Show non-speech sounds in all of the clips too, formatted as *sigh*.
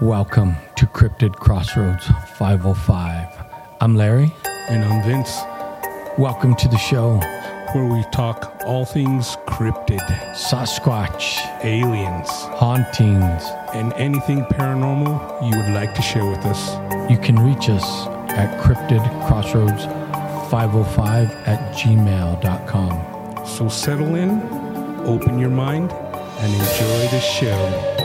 Welcome to Cryptid Crossroads 505. I'm Larry. And I'm Vince, Welcome to the show. where we talk all things cryptid, Sasquatch, aliens, hauntings. and anything paranormal you would like to share with us. You can reach us at Cryptid Crossroads 505 at gmail.com. So settle in, open your mind, and enjoy the show.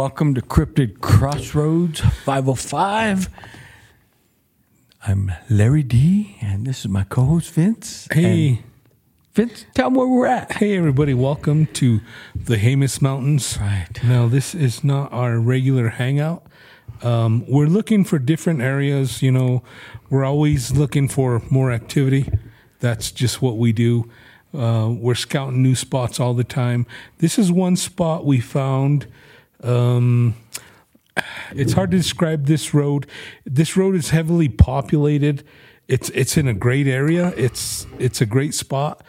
Welcome to Cryptid Crossroads 505. I'm Larry D, and this is my co host Vince. Hey, And Vince, tell them where we're at. hey, everybody! Welcome to the Jemez Mountains. Right. Now, this is not our regular hangout. Um, we're looking for different areas. You know, we're always looking for more activity. That's just what we do. Uh, we're scouting new spots all the time. This is one spot we found. Um, it's hard to describe this road. This road is heavily populated. It's it's in a great area. It's it's a great spot,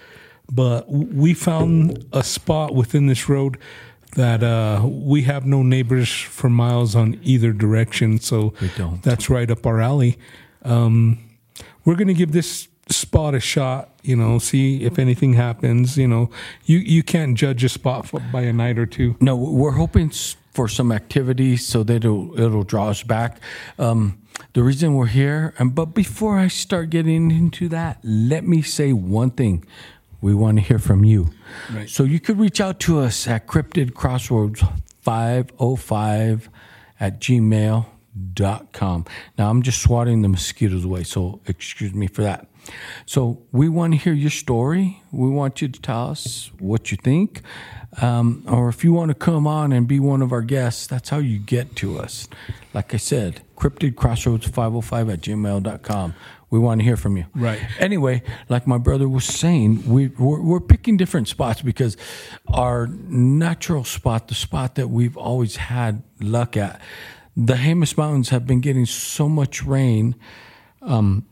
but we found a spot within this road that uh, we have no neighbors for miles on either direction. So don't. that's right up our alley. Um, we're going to give this spot a shot. You know, see if anything happens. You know, you you can't judge a spot by a night or two. No, we're hoping for some activity so that it'll, it'll draw us back. Um, the reason we're here, and but before I start getting into that, let me say one thing. We want to hear from you. Right. So you could reach out to us at Cryptid Crossroads 505 at gmail.com. Now I'm just swatting the mosquitoes away, so excuse me for that. So we want to hear your story. We want you to tell us what you think. Um, or if you want to come on and be one of our guests, that's how you get to us. Like I said, cryptid crossroads 505 at gmail.com. We want to hear from you. Right. Anyway, like my brother was saying, we, we're, we're picking different spots because our natural spot, the spot that we've always had luck at, the Jemez Mountains have been getting so much rain. Um,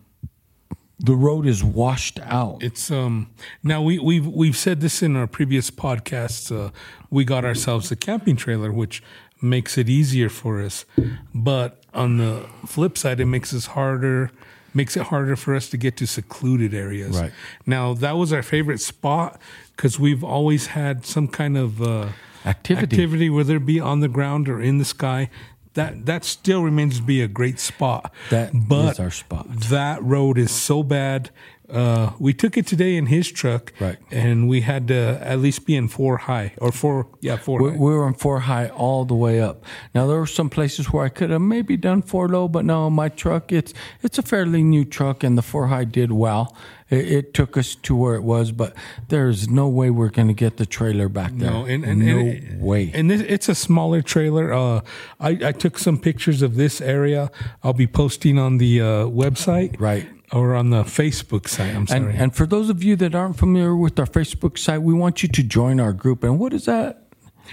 the road is washed out. It's um now we we've we've said this in our previous podcasts. Uh, we got ourselves a camping trailer, which makes it easier for us. But on the flip side, it makes us harder. Makes it harder for us to get to secluded areas. Right. Now that was our favorite spot because we've always had some kind of uh, Activity. activity, whether it be on the ground or in the sky. That that still remains to be a great spot. That is but our spot. that road is so bad. Uh, we took it today in his truck, Right. And we had to at least be in four high or four, yeah, four. We, high. we were in four high all the way up. Now there were some places where I could have maybe done four low, but no, my truck it's it's a fairly new truck, and the four high did well. It, it took us to where it was, but there's no way we're going to get the trailer back there. No, and, and no and- way. And this, it's a smaller trailer. Uh, I, I took some pictures of this area. I'll be posting on the uh, website, Right. Or on the Facebook site. I'm sorry. And, and for those of you that aren't familiar with our Facebook site, we want you to join our group. And what is that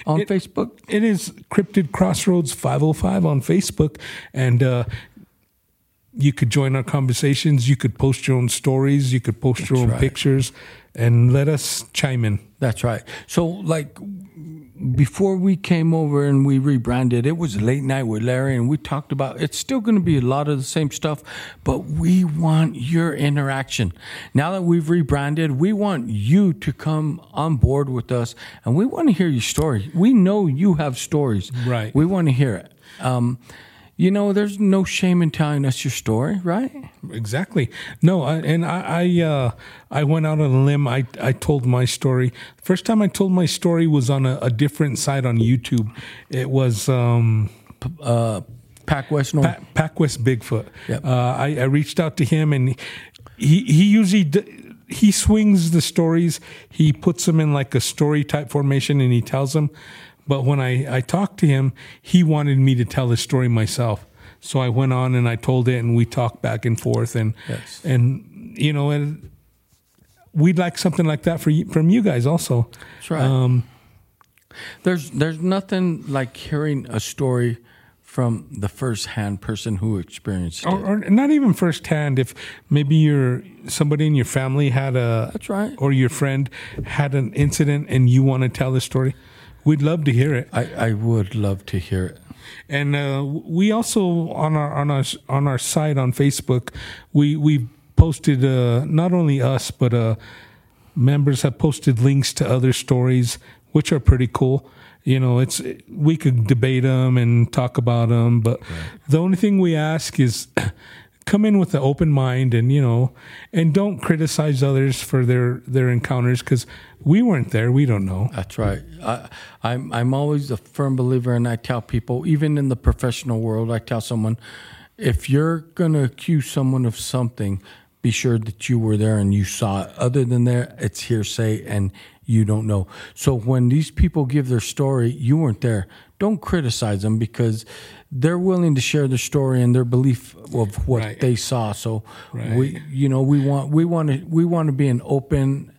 on It- Facebook? It is Cryptid Crossroads 505 on Facebook. And uh, you could join our conversations. You could post your own stories. You could post your own right. pictures and let us chime in. That's right. So, like, before we came over and we rebranded, it was late night with Larry, and we talked about it's still going to be a lot of the same stuff, but we want your interaction. Now that we've rebranded, we want you to come on board with us, and we want to hear your story. We know you have stories. Right. We want to hear it. Um, you know, there's no shame in telling us your story, right? Exactly. No, I, and I I, uh, I went out on a limb. I I told my story. First time I told my story was on a, a different site on YouTube. It was um, Uh, Pac West North. Pa- Pac West Bigfoot. Yep. Uh, I, I reached out to him, and he he usually d- he swings the stories. He puts them in like a story type formation, and he tells them. But when I I talked to him, he wanted me to tell the story myself. So I went on and I told it, and we talked back and forth, and Yes. and you know, and we'd like something like that for you, from you guys also. That's right. Um, There's there's nothing like hearing a story from the first hand person who experienced it. or, or not even firsthand. If maybe your somebody in your family had a That's right. or your friend had an incident and you want to tell the story, we'd love to hear it. I, I would love to hear it. And uh, we also on our on our on our site on Facebook, we we posted uh, not only us but uh, members have posted links to other stories, which are pretty cool. You know, it's we could debate them and talk about them, but the only thing we ask is come in with an open mind and you know, and don't criticize others for their their encounters because we weren't there, we don't know. That's right. I, I'm I'm always a firm believer, and I tell people, even in the professional world, I tell someone, if you're gonna accuse someone of something, be sure that you were there and you saw it. Other than that, it's hearsay, and you don't know. So when these people give their story, you weren't there. Don't criticize them because they're willing to share their story and their belief of what Right. they saw. So Right. we, you know, we want we want to we want to be an open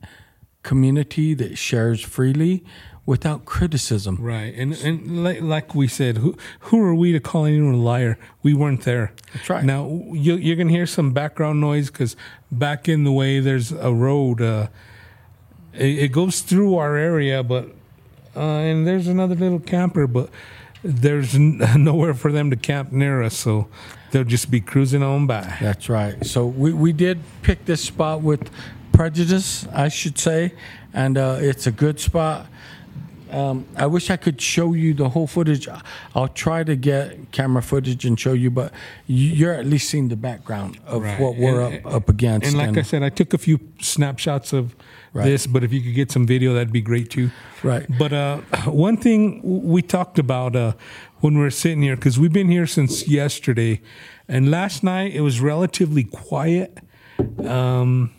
community that shares freely without criticism. Right, and and like, like we said, who who are we to call anyone a liar? We weren't there. That's right. Now you, you're gonna hear some background noise because back in the way there's a road. Uh, it, it goes through our area, but uh, and there's another little camper, but there's n- *laughs* nowhere for them to camp near us, so they'll just be cruising on by. That's right. So we, we did pick this spot with prejudice, I should say, and uh, it's a good spot. Um, I wish I could show you the whole footage. I'll try to get camera footage and show you, but you- you're at least seeing the background of Right. what we're And- up, up against. And like I said, I took a few snapshots of Right. this, but if you could get some video, that'd be great too. Right. But uh, *sighs* one thing we talked about uh, when we were sitting here, because we've been here since yesterday, and last night it was relatively quiet. Um,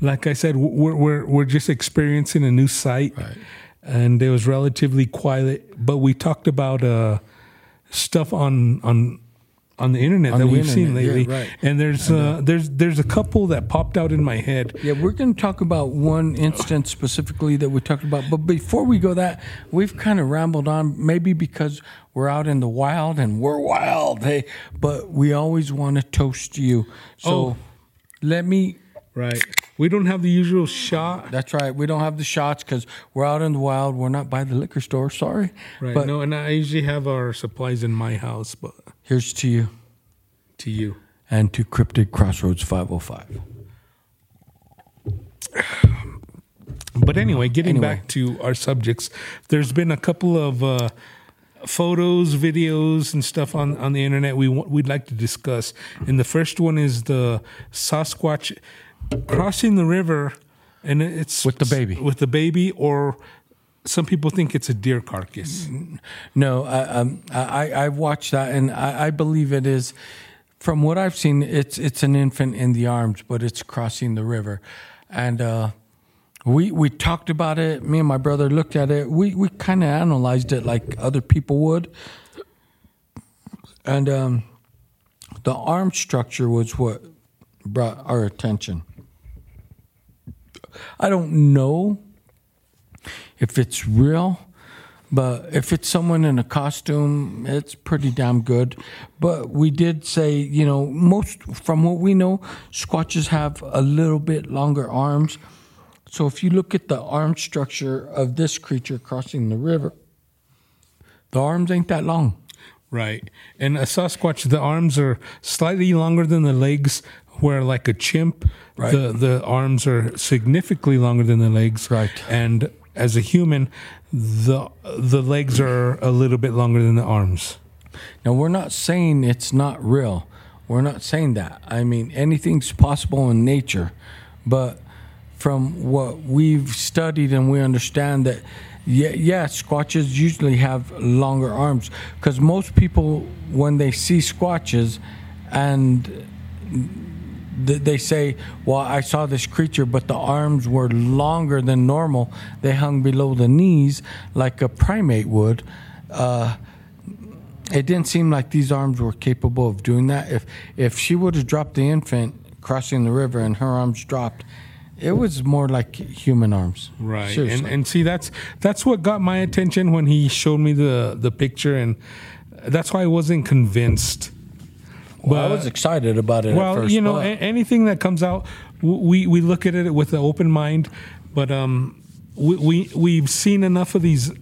like I said, we're, we're we're just experiencing a new site, Right. and it was relatively quiet. But we talked about uh, stuff on on on the internet On that the we've seen internet, yeah, lately, right. and there's uh, there's there's a couple that popped out in my head. Yeah, we're going to talk about one instance specifically that we talked about. But before we go that, we've kind of rambled on, maybe because we're out in the wild and we're wild, hey. But we always want to toast you. So Oh. let me. Right. We don't have the usual shot. That's right. We don't have the shots because we're out in the wild. We're not by the liquor store. Sorry. Right. But no, and I usually have our supplies in my house, but here's to you to you. and to Cryptid Crossroads 505. But anyway, getting Anyway. back to our subjects, there's been a couple of uh, photos, videos, and stuff on, on the internet we want, we'd like to discuss. And the first one is the Sasquatch crossing the river, and it's With the baby. With the baby, or some people think it's a deer carcass. No, I, um, I, I watched that, and I, I believe it is. From what I've seen, it's it's an infant in the arms, but it's crossing the river, and uh, we we talked about it. Me and my brother looked at it. We we kind of analyzed it like other people would, and um, the arm structure was what brought our attention. I don't know if it's real. But if it's someone in a costume, it's pretty damn good. But we did say, you know, most from what we know, squatches have a little bit longer arms. So if you look at the arm structure of this creature crossing the river, the arms ain't that long. Right. And a Sasquatch, the arms are slightly longer than the legs, where like a chimp, Right. the, the arms are significantly longer than the legs. Right. And as a human, the the legs are a little bit longer than the arms. Now, we're not saying it's not real. We're not saying that. I mean, anything's possible in nature. But from what we've studied and we understand that, yeah, yeah squatches usually have longer arms. Because most people, when they see squatches and they say, "Well, I saw this creature, but the arms were longer than normal. They hung below the knees like a primate would." Uh, it didn't seem like these arms were capable of doing that. If if she would have dropped the infant crossing the river and her arms dropped, it was more like human arms. Right. And Seriously. and see that's that's what got my attention when he showed me the the picture and that's why I wasn't convinced. Well, I was excited about it. Well, at first, you know, a- anything that comes out, we we look at it with an open mind. But um, we, we we've seen enough of these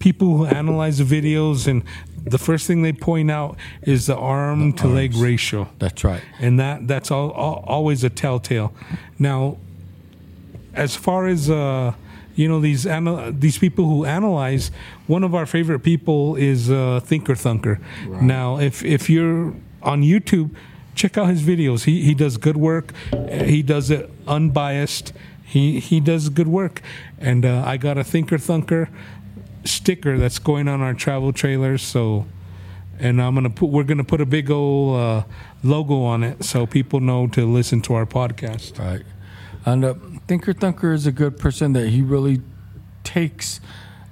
people who analyze the videos, and the first thing they point out is the arm to leg ratio, that's right. and that that's all, all always a telltale. Now, as far as uh, you know, these anal- these people who analyze, one of our favorite people is uh, Thinker Thunker. Now, if if you're on YouTube, check out his videos. He he does good work. He does it unbiased. He he does good work, and uh, I got a Thinker Thunker sticker that's going on our travel trailers. So, and I'm gonna put we're gonna put a big old uh, logo on it so people know to listen to our podcast. Right. And uh, Thinker Thunker is a good person that he really takes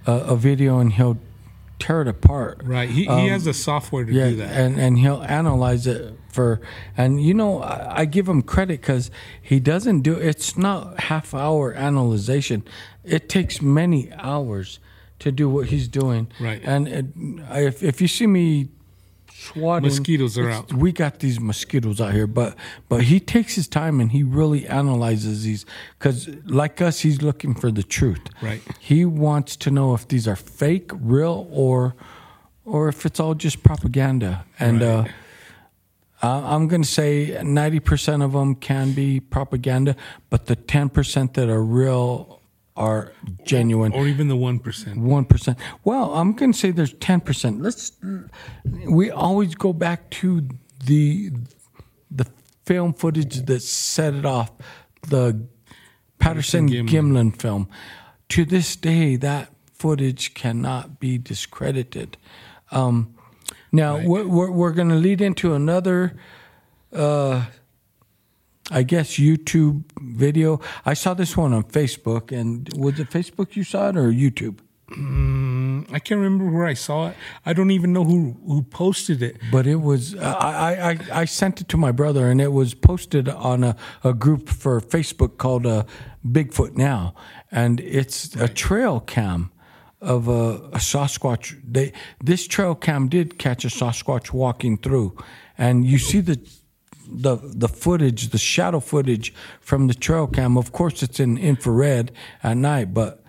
a video and he'll tear it apart. Right. He, he has the software to Um, Yeah, do that. and and he'll analyze it for, and you know, I, I give him credit because he doesn't do. It's not half hour analyzation. It takes many hours to do what he's doing. Right. And it, if if you see me swatting, Mosquitoes are it's- out. We got these mosquitoes out here, but but he takes his time and he really analyzes these because, like us, he's looking for the truth. Right. He wants to know if these are fake, real, or or if it's all just propaganda. And uh, I- I'm going to say 90% of them can be propaganda, but the 10% that are real are genuine. or even the one percent. One percent. Well, I'm going to say there's ten percent. Let's. We always go back to the the film footage that set it off, the Patterson Gimlin. Gimlin film. To this day, that footage cannot be discredited. Um, now we're we're, we're going to lead into another. Uh, I guess YouTube video. I saw this one on Facebook, and was it Facebook you saw it or YouTube? I can't remember where I saw it. I don't even know who who posted it. But it was I, I, I, I sent it to my brother, and it was posted on a, a group for Facebook called uh, Bigfoot Now, and it's a trail cam of a, a Sasquatch. They this trail cam did catch a Sasquatch walking through, and you see the the the footage, the shadow footage from the trail cam. Of course, it's in infrared at night, but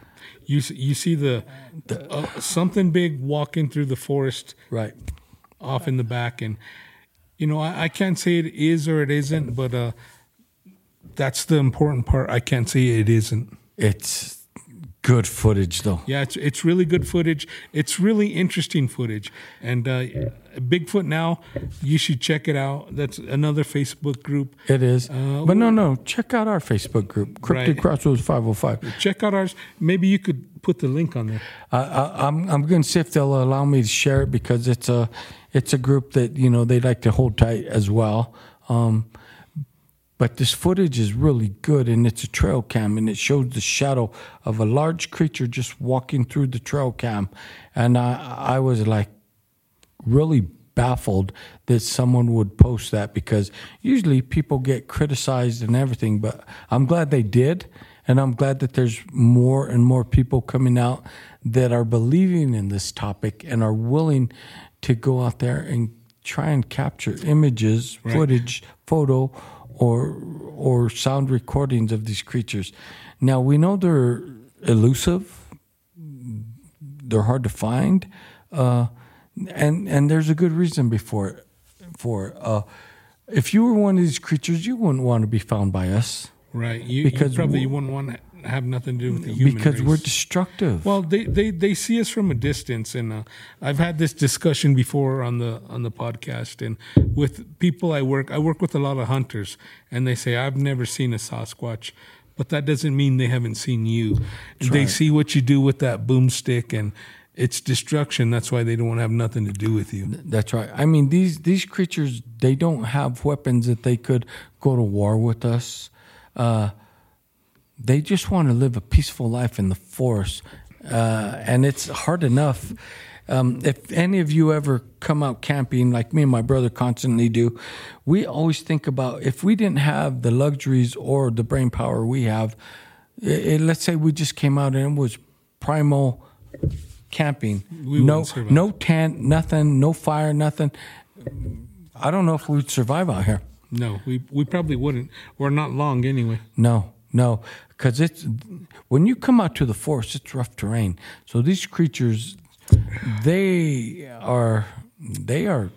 You you see the, uh, something big walking through the forest right. off in the back, and you know I, I can't say it is or it isn't, but uh, that's the important part. I can't say it isn't. It's good footage, though. Yeah, it's it's really good footage. It's really interesting footage. And uh, Bigfoot now, you should check it out. That's another Facebook group. It is. Uh, but no, no. Check out our Facebook group, Cryptid Right. Crossroads 505. Check out ours. Maybe you could put the link on there. I, I, I'm I'm going to see if they'll allow me to share it because it's a it's a group that you know they like to hold tight as well. Um, but this footage is really good, and it's a trail cam, and it shows the shadow of a large creature just walking through the trail cam, and I I was like really baffled that someone would post that because usually people get criticized and everything, but I'm glad they did. And I'm glad that there's more and more people coming out that are believing in this topic and are willing to go out there and try and capture images, footage, photo, or or sound recordings of these creatures. Now we know they're elusive they're hard to find, uh, and and there's a good reason before. For uh, if you were one of these creatures, you wouldn't want to be found by us Right. You, Because you probably you wouldn't want to have nothing to do with the human because race. we're destructive. Well, they, they, they see us from a distance, and uh, I've had this discussion before on the on the podcast, and with people I work. I work with a lot of hunters, and they say I've never seen a Sasquatch, but that doesn't mean they haven't seen you. they right. see what you do with that boomstick, and it's destruction. That's why they don't want to have nothing to do with you. That's right. I mean these these creatures they don't have weapons that they could go to war with us. Uh, they just want to live a peaceful life in the forest, uh, and it's hard enough. Um, if any of you ever come out camping, like me and my brother constantly do, we always think about if we didn't have the luxuries or the brain power we have. i i- let's say we just came out and it was primal camping, We no no tent, nothing, no fire, nothing. I don't know if we'd survive out here. No, we we probably wouldn't. We're not long anyway. No, no, because it's when you come out to the forest, it's rough terrain. So these creatures, they are they are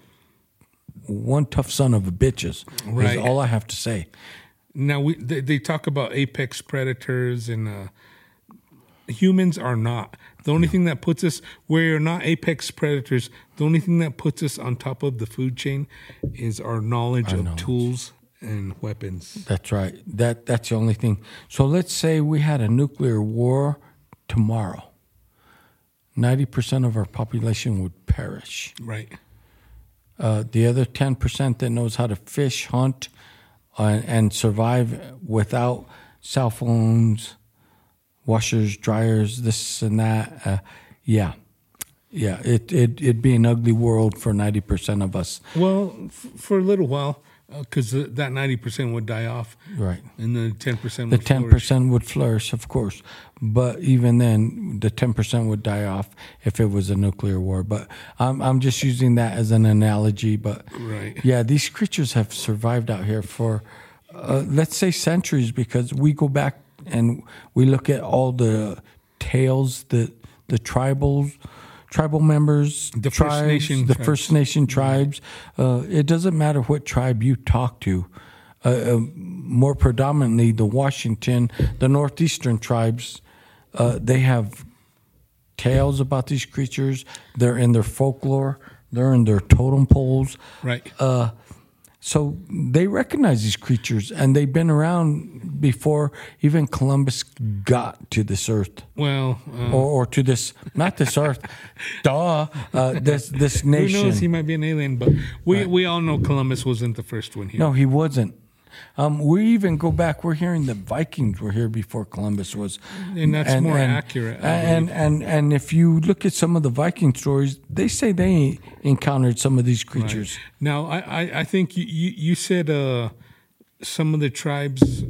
one tough son of a bitches. Right. Is all I have to say. Now we they, they talk about apex predators and uh, humans are not. The only thing that puts us we're not apex predators. The only thing that puts us on top of the food chain is our knowledge of tools and weapons. That's right. That that's the only thing. So let's say we had a nuclear war tomorrow. Ninety percent of our population would perish. Right. Uh, the other 10% that knows how to fish, hunt, uh, and survive without cell phones, washers, dryers, this and that. Uh, yeah. Yeah. It, it, it'd be an ugly world for 90% of us. Well, f- for a little while, because that ninety percent would die off, Right. and the ten percent The would ten flourish. percent would flourish, of course, but even then, the ten percent would die off if it was a nuclear war. But I'm I'm just using that as an analogy. But Right. yeah, these creatures have survived out here for uh, let's say centuries because we go back and we look at all the tales that the tribals. Tribal members, The First Nation the tribes. First Nation tribes. Uh, it doesn't matter what tribe you talk to uh, uh, more predominantly the Washington, the northeastern tribes, uh, they have tales about these creatures. They're in their folklore. They're in their totem poles. Right. So they recognize these creatures, and they've been around before even Columbus got to this earth, well, uh, or, or to this not this earth, *laughs* duh, uh, this this who nation. knows? He might be an alien, but we we all know Columbus wasn't the first one here. No, he wasn't. Um, we even go back. We're hearing the Vikings were here before Columbus was, And that's more accurate, I And, and and if you look at some of the Viking stories, they say they encountered some of these creatures. Now, I, I, I think you, you, you said uh, some of the tribes.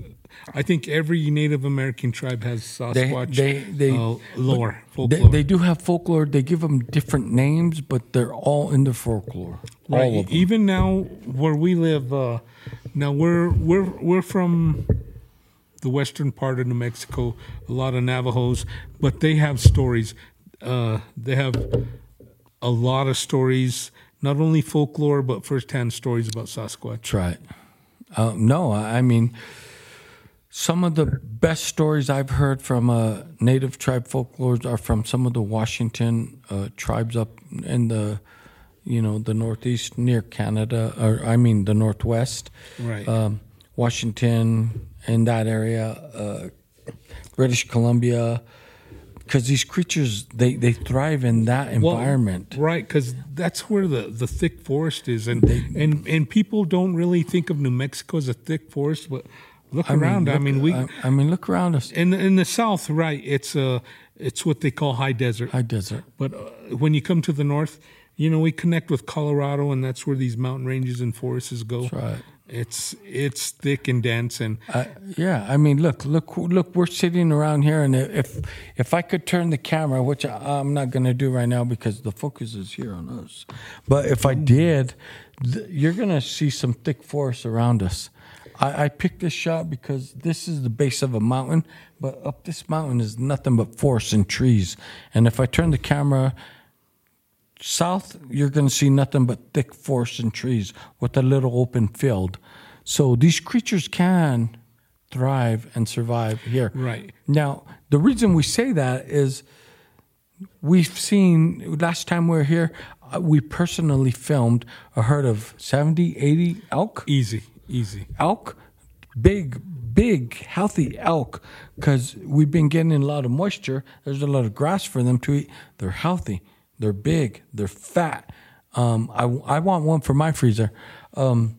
I think every Native American tribe has Sasquatch they- they- uh, lore, They, they do have folklore. They give them different names, but they're all in the folklore. right. All of them. Even now, where we live, uh, now we're we're we're from the western part of New Mexico. A lot of Navajos, but they have stories. Uh, they have a lot of stories, not only folklore but firsthand stories about Sasquatch. That's right. Uh, no, I I mean, some of the best stories I've heard from uh, native tribe folklores are from some of the Washington uh, tribes up in the, you know, the northeast near Canada, or I mean the northwest, Right. um, Washington in that area, uh, British Columbia, because these creatures they they thrive in that Well, environment. right? Because that's where the, the thick forest is, and and and people don't really think of New Mexico as a thick forest, but look around. I look- mean, we I, I mean, look around us. in in the south, right? It's uh it's what they call high desert. High desert. But uh, when you come to the north, you know we connect with Colorado, and that's where these mountain ranges and forests go. That's right. It's it's thick and dense, and Uh, yeah, I mean, look, look, look. We're sitting around here, and if if I could turn the camera, which I, I'm not going to do right now because the focus is here on us, but if I did, th- you're going to see some thick forest around us. I, I picked this shot because this is the base of a mountain, but up this mountain is nothing but forest and trees. And if I turn the camera south, you're going to see nothing but thick forest and trees with a little open field. So these creatures can thrive and survive here. Right. Now, the reason we say that is we've seen, last time we were here, uh, we personally filmed a herd of 70, 80 elk easy, easy. elk, big, big, healthy elk, because we've been getting in a lot of moisture. There's a lot of grass for them to eat. They're healthy. They're big. They're fat. Um, I, I want one for my freezer. Um,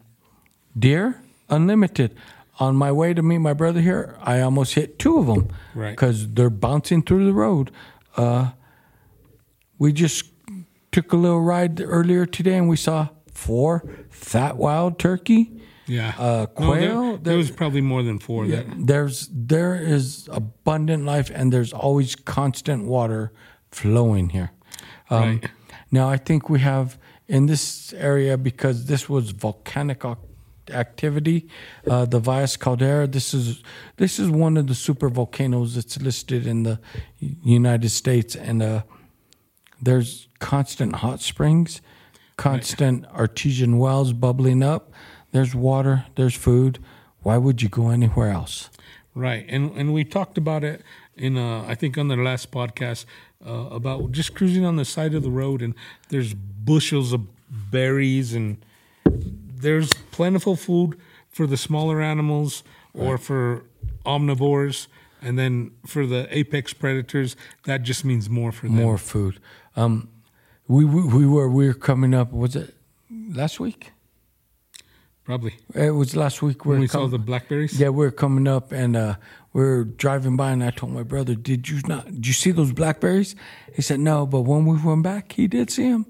deer, unlimited. On my way to meet my brother here, I almost hit two of them Right. because they're bouncing through the road. Uh, we just took a little ride earlier today, and we saw four fat wild turkey. Yeah. Uh, No, there- quail. there, was probably more than four. Yeah, There. there's there is abundant life, and there's always constant water flowing here. Um, Right. Now, I think we have in this area because this was volcanic activity, uh, the Valles Caldera. This is this is one of the super volcanoes that's listed in the United States, and uh, there's constant hot springs, constant artesian wells bubbling up. There's water. There's food. Why would you go anywhere else? Right, and and we talked about it in uh, I think on the last podcast uh, about just cruising on the side of the road, and there's bushels of berries, and there's plentiful food for the smaller animals or for omnivores, and then for the apex predators, that just means more for them. More food. Um, we, we we were we were coming up. Was it last week? Probably It was last week. when we saw the blackberries. Yeah, we are coming up and uh, we are driving by, and I told my brother, "Did you not? Did you see those blackberries?" He said, "No," but when we went back, he did see them,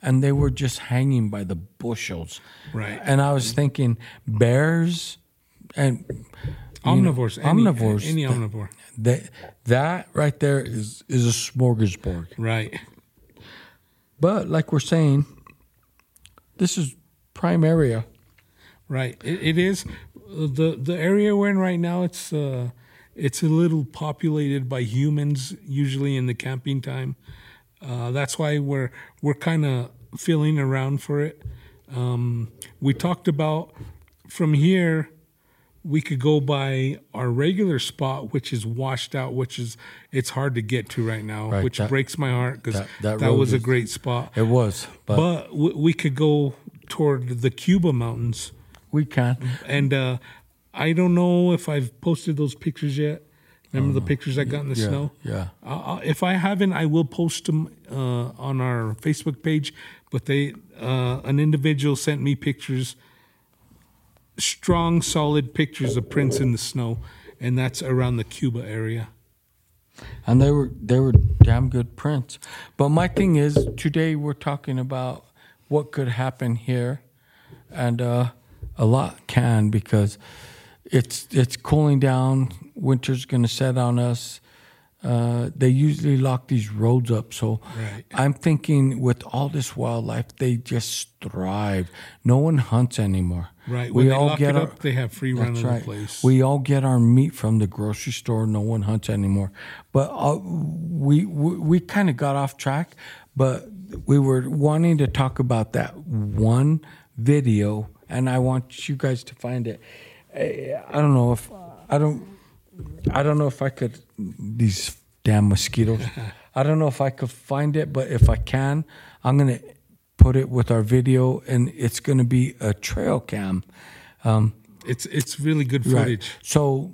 and they were just hanging by the bushels. Right. And I was thinking, bears and omnivores, any, omnivores, any that- omnivore, that that right there is is a smorgasbord. right? But like we're saying, this is prime area. Right. It, it is Uh, the the area we're in right now. It's uh, it's a little populated by humans, usually in the camping time. Uh, that's why we're we're kind of feeling around for it. Um, we talked about from here. We could go by our regular spot, which is washed out, which is it's hard to get to right now, Right, which that- breaks my heart because that- that, that was a great spot. It was, but, But w- we could go toward the Cuba Mountains, we can. and uh, I don't know if I've posted those pictures yet. Remember the pictures I got in the Yeah, snow? yeah. Uh, uh, if I haven't, I will post them uh, on our Facebook page. But they, uh, an individual sent me pictures, strong, solid pictures of prints in the snow, and that's around the Cuba area. and they were they were damn good prints. But my thing is, today we're talking about what could happen here, and uh, a lot can because it's it's cooling down. Winter's going to set on us. Uh, they usually lock these roads up, so Right. I'm thinking with all this wildlife, they just thrive. No one hunts anymore. Right. When We all get our, up, they have free run of right. the place. We all get our meat from the grocery store. No one hunts anymore. But uh, we we, we kind of got off track. But we were wanting to talk about that one video, and I want you guys to find it. I, I don't know if I don't. I don't know if I could. These damn mosquitoes. *laughs* I don't know if I could find it, but if I can, I'm gonna put it with our video, and it's gonna be a trail cam. Um, it's it's really good Right. footage. So,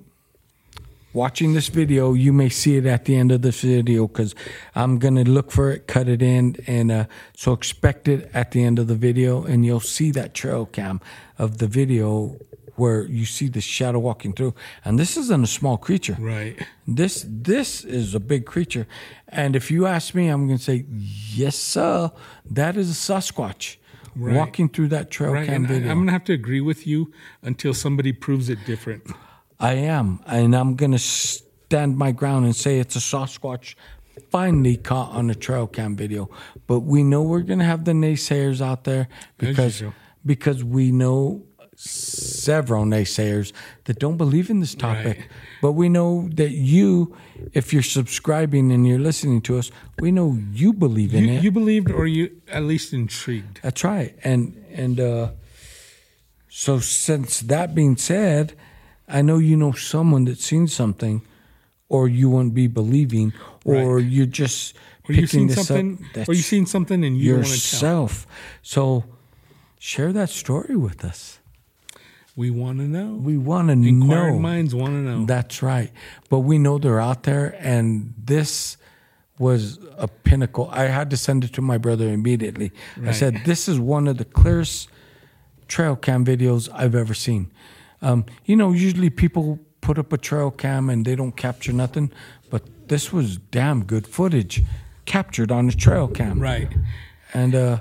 watching this video, you may see it at the end of this video because I'm going to look for it, cut it in, and uh, so expect it at the end of the video, and you'll see that trail cam of the video where you see the shadow walking through. And this isn't a small creature. Right. This this is a big creature, and if you ask me, I'm going to say yes, sir. That is a Sasquatch Right. walking through that trail Right. cam And I, video. I'm gonna have to agree with you until somebody proves it different. I am, and I'm going to stand my ground and say it's a Sasquatch finally caught on a trail cam video. But we know we're going to have the naysayers out there because because we know several naysayers that don't believe in this topic. Right. But we know that you, if you're subscribing and you're listening to us, we know you believe in You, it. you believed, or you at least intrigued. That's right. And and uh, so since that being said, I know you know someone that's seen something, or you won't be believing, or you're just Or you picking seen this something, up. or you seen something, and you don't want to tell. yourself. So share that story with us. We want to know. We want to Inquiring know. minds want to know. That's right. But we know they're out there, and this was a pinnacle. I had to send it to my brother immediately. I said, This is one of the clearest trail cam videos I've ever seen. Um, you know, usually people put up a trail cam and they don't capture nothing, but this was damn good footage captured on a trail cam. Right. and uh,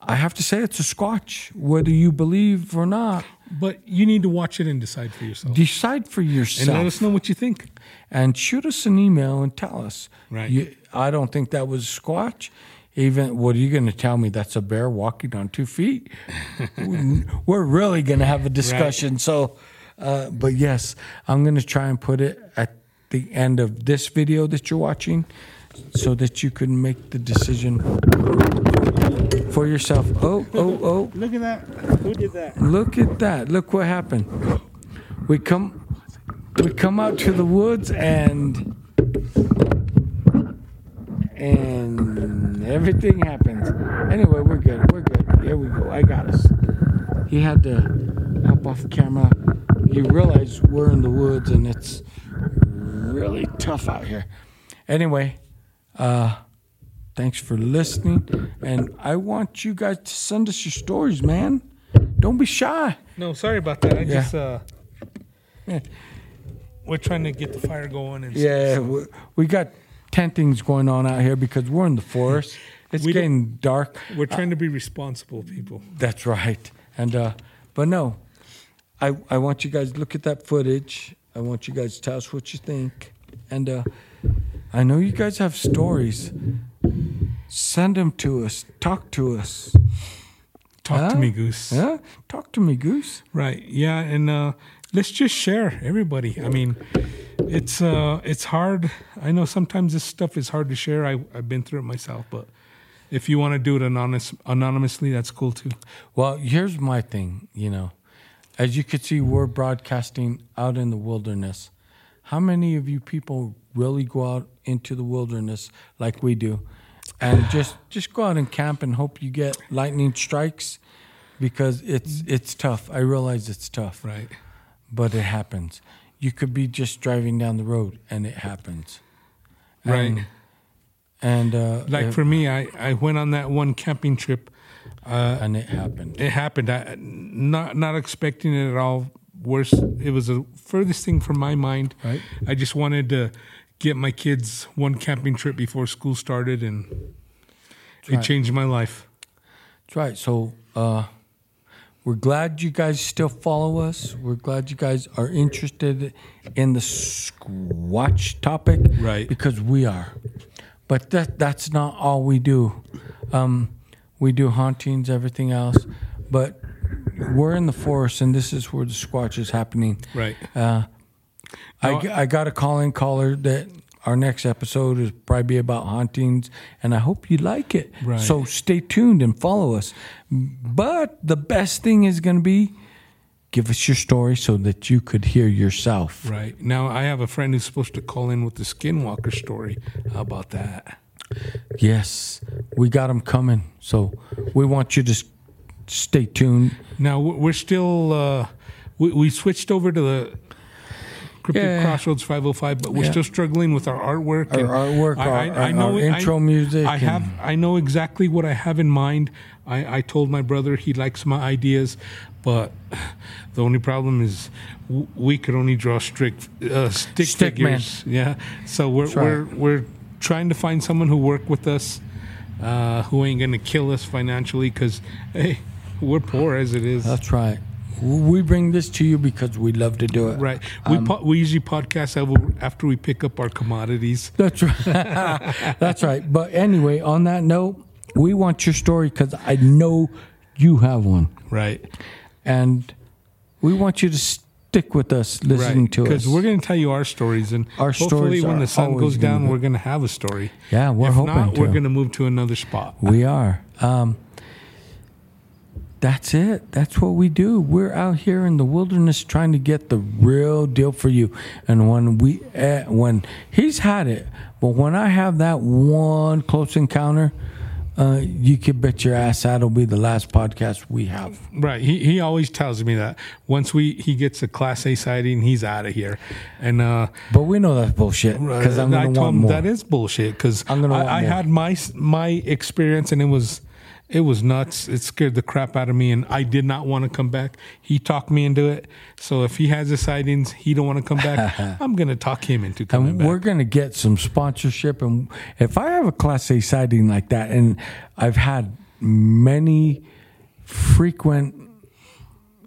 I have to say it's a Squatch, whether you believe or not. But you need to watch it and decide for yourself. Decide for yourself. and let us know what you think. and shoot us an email and tell us. Right. You, I don't think that was a Squatch. Even what are you going to tell me? That's a bear walking on two feet. We're really going to have a discussion. So, uh, but yes, I'm going to try and put it at the end of this video that you're watching, so that you can make the decision for yourself. Oh, oh, oh! Look at that. Who did that? Look at that! Look what happened. We come, we come out to the woods and and everything happens. Anyway, we're good. We're good. Here we go. I got us. He had to hop off camera. He realized we're in the woods and it's really tough out here. Anyway, uh, thanks for listening. And I want you guys to send us your stories, man. Don't be shy. No, sorry about that. I Yeah. just uh we're trying to get the fire going and Yeah, we, we got 10 things going on out here because we're in the forest. *laughs* It's We getting dark. we're trying to be responsible people. That's right. And uh but no. I I want you guys to look at that footage. I want you guys to tell us what you think. And uh I know you guys have stories. Send them to us. Talk to us. Talk Huh? to me, Goose. Yeah? Talk to me, Goose. Right. Yeah, and uh let's just share everybody. I mean, it's uh it's hard. I know sometimes this stuff is hard to share. I I've been through it myself, but if you want to do it anonymous anonymously, that's cool too. Well, here's my thing, you know. As you can see, we're broadcasting out in the wilderness. How many of you people really go out into the wilderness like we do and just just go out and camp and hope you get lightning strikes because it's it's tough. I realize it's tough, Right. But it happens. You could be just driving down the road and it happens. Right. And, and uh Like it- for me, I I went on that one camping trip. Uh and it happened. it happened. I not not expecting it at all. Worse, it was the furthest thing from my mind. Right. I just wanted to get my kids one camping trip before school started, and it right. changed my life. That's right. So uh, we're glad you guys still follow us. We're glad you guys are interested in the Squatch topic, Right. Because we are. But that that's not all we do. Um, we do hauntings, everything else, but we're in the forest, and this is where the Squatch is happening. Right. Uh, I, No, g- I got a call in caller that our next episode is probably be about hauntings, and I hope you like it. Right. So stay tuned and follow us. But the best thing is going to be give us your story so that you could hear yourself. Right now, I have a friend who's supposed to call in with the Skinwalker story. How about that? Yes, we got them coming. So we want you to stay tuned. Now we're we're still uh, we, we switched over to the Cryptid Yeah. Crossroads 505, but we're Yeah. still struggling with our artwork. Our and artwork, our- our intro music I have I know exactly what I have in mind. I, I told my brother he likes my ideas, but the only problem is w- we could only draw strict uh, stick, Stick man. figures. Yeah, so we're right. we're we're trying to find someone who work with us, uh, who ain't gonna kill us financially because hey, we're poor as it is. That's right. We bring this to you because we love to do it. Right. We Um, po- we usually podcast after- after we pick up our commodities. That's right. *laughs* That's right. But anyway, on that note, we want your story because I know you have one, Right. and we want you to stick with us, listening Right. to us. Because we're going to tell you our stories, and Our hopefully, stories when the sun goes down, we're going to have a story. yeah, we're if hoping not, to. we're going to move to another spot. We are. Um, that's it. That's what we do. We're out here in the wilderness trying to get the real deal for you. And when we, uh, when he's had it, but when I have that one close encounter, uh, you can bet your ass that'll be the last podcast we have. Right. He he always tells me that once we he gets a Class A sighting, he's out of here. And uh, But we know that's bullshit because I'm I gonna told want him more. that is bullshit because I'm gonna want I, I had my my experience and it was It was nuts. It scared the crap out of me, and I did not want to come back. He talked me into it. So if he has the sightings, he don't want to come back. *laughs* I'm gonna talk him into coming And back. we're going to get some sponsorship. And if I have a Class A sighting like that, and I've had many frequent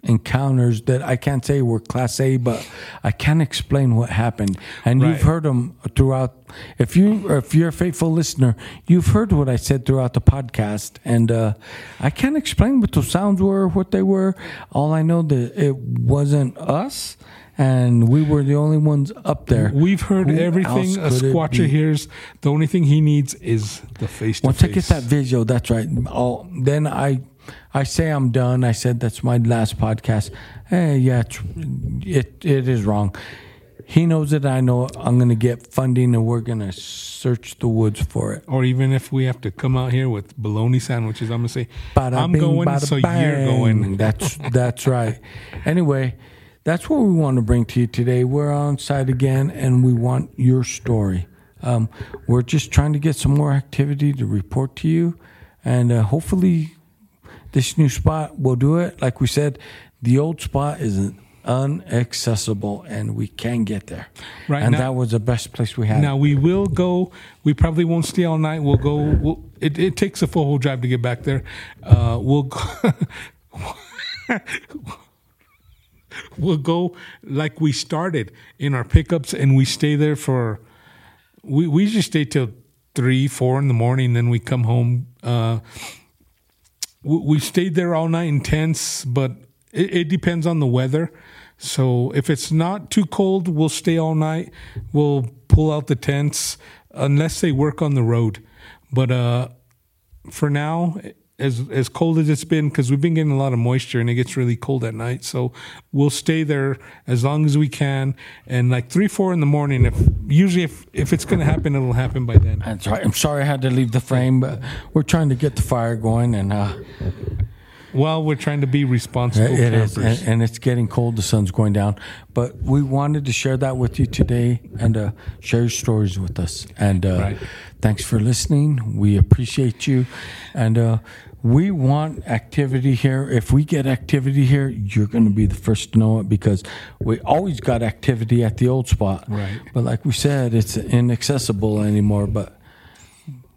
encounters that I can't say were Class A, but I can't explain what happened. And Right. you've heard them throughout. If you if you're a faithful listener, you've heard what I said throughout the podcast, and uh, I can't explain what those sounds were, what they were. All I know that it wasn't us. And we were the only ones up there. We've heard Who everything a squatcher hears. The only thing he needs is the face to Once I get that video, that's right. Oh, then I, I say I'm done. I said that's my last podcast. Hey, yeah, it's, it it is wrong. He knows it. I know it. I'm going to get funding, and we're going to search the woods for it. Or even if we have to come out here with bologna sandwiches, I'm gonna say, Bada I'm bing, going, so you're going. That's that's right. Anyway, that's what we want to bring to you today. We're on site again, and we want your story. Um, we're just trying to get some more activity to report to you, and uh, hopefully, this new spot will do it. Like we said, the old spot is unaccessible, and we can get there. Right, and now- that was the best place we had. Now we will go. We probably won't stay all night. We'll go. We'll, it, it takes a full whole drive to get back there. Uh, we'll go. *laughs* we'll go like we started in our pickups, and we stay there for. We we just stay till three, four in the morning. Then we come home. Uh, we, stayed there all night in tents, but it, it depends on the weather. So if it's not too cold, we'll stay all night. We'll pull out the tents unless they work on the road. But uh, for now, as as cold as it's been, because we've been getting a lot of moisture and it gets really cold at night, so we'll stay there as long as we can. And like three, four in the morning, if usually if if it's gonna happen, it'll happen by then. That's right. I'm sorry I had to leave the frame, but we're trying to get the fire going, and. Uh, While we're trying to be responsible It is, campers. and, and it's getting cold. The sun's going down, but we wanted to share that with you today and uh, share your stories with us. And uh, Right. thanks for listening. We appreciate you, and uh, we want activity here. If we get activity here, you're going to be the first to know it because we always got activity at the old spot. Right. But like we said, it's inaccessible anymore. But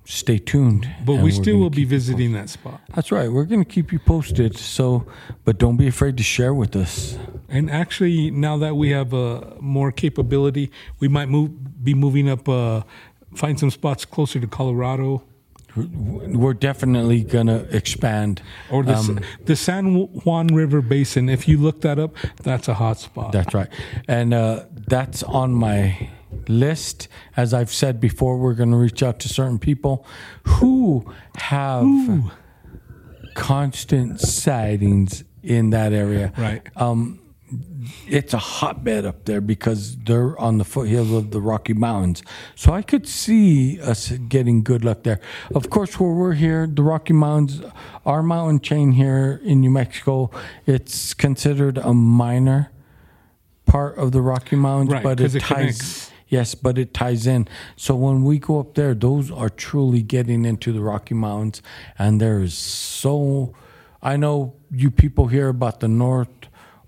stay tuned. But we still will be visiting that spot. that's right. We're going to keep you posted. So, but don't be afraid to share with us. And actually, now that we have uh, more capability, we might move, be moving up, uh, find some spots closer to Colorado We're definitely going to expand. or the, Um, the San Juan River Basin. If you look that up, that's a hot spot. That's right. And uh, that's on my list. As I've said before, we're going to reach out to certain people who have constant sightings in that area. Right. Um, it's a hotbed up there because they're on the foothills of the Rocky Mountains. So I could see us getting good luck there. Of course, where we're here, the Rocky Mountains, our mountain chain here in New Mexico, it's considered a minor part of the Rocky Mountains, Right, but it it ties. connects. Yes, but it ties in. So when we go up there, those are truly getting into the Rocky Mountains, and there is so. I know you people hear about the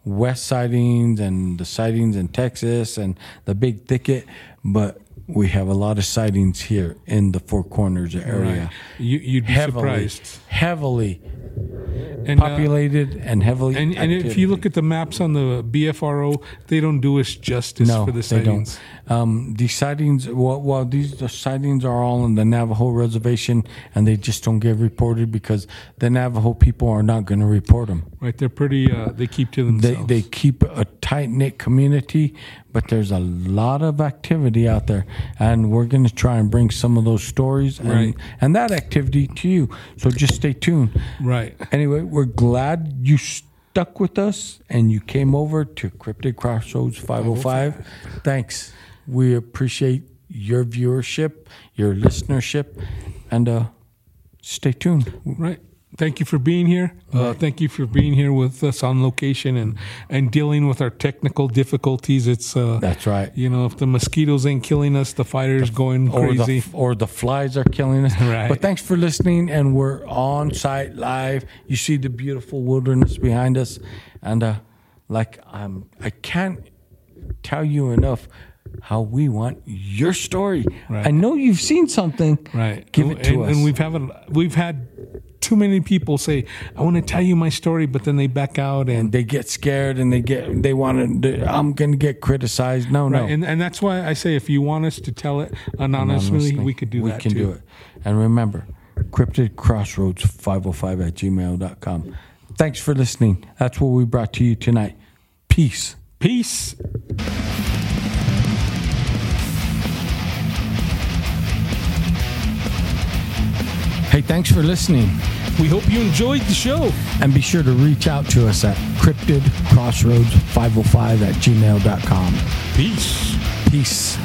northwest sightings and the sightings in Texas and the big thicket, but we have a lot of sightings here in the Four Corners area. Right. You, you'd be Heavily, surprised. heavily And, uh, populated and heavily. and, and if you look at the maps on the BFRO, they don't do us justice no, for the sightings. they don't. Um, these sightings, well, well, these the sightings are all in the Navajo reservation, and they just don't get reported because the Navajo people are not going to report them. Right? They're pretty. Uh, they keep to They themselves. they keep a tight knit community, but there's a lot of activity out there, and we're going to try and bring some of those stories and Right. and that activity to you. So just stay tuned. right. Anyway, we're glad you stuck with us and you came over to Cryptid Crossroads 505. Thanks. We appreciate your viewership, your listenership, and uh, stay tuned. Right. Thank you for being here. Uh, thank you for being here with us on location and and dealing with our technical difficulties. It's uh, That's right. You know, if the mosquitoes ain't killing us, the fire's going Or crazy. the, or the flies are killing us. *laughs* Right. But thanks for listening, and we're on site live. You see the beautiful wilderness behind us, and uh, like um, I can't tell you enough how we want your story. Right. I know you've seen something. right. Give it to and, us. And we've have we've had too many people say, "I want to tell you my story," but then they back out and. they get scared and they get they want to. I'm gonna get criticized. No, no. Right, and and that's why I say if you want us to tell it anonymously, Honestly, we could do we that We can too. do it. And remember, cryptid crossroads 505 at gmail.com. Thanks for listening. That's what we brought to you tonight. Peace. Peace. Thanks for listening. We hope you enjoyed the show. And be sure to reach out to us at cryptidcrossroads505 at gmail.com. Peace. Peace.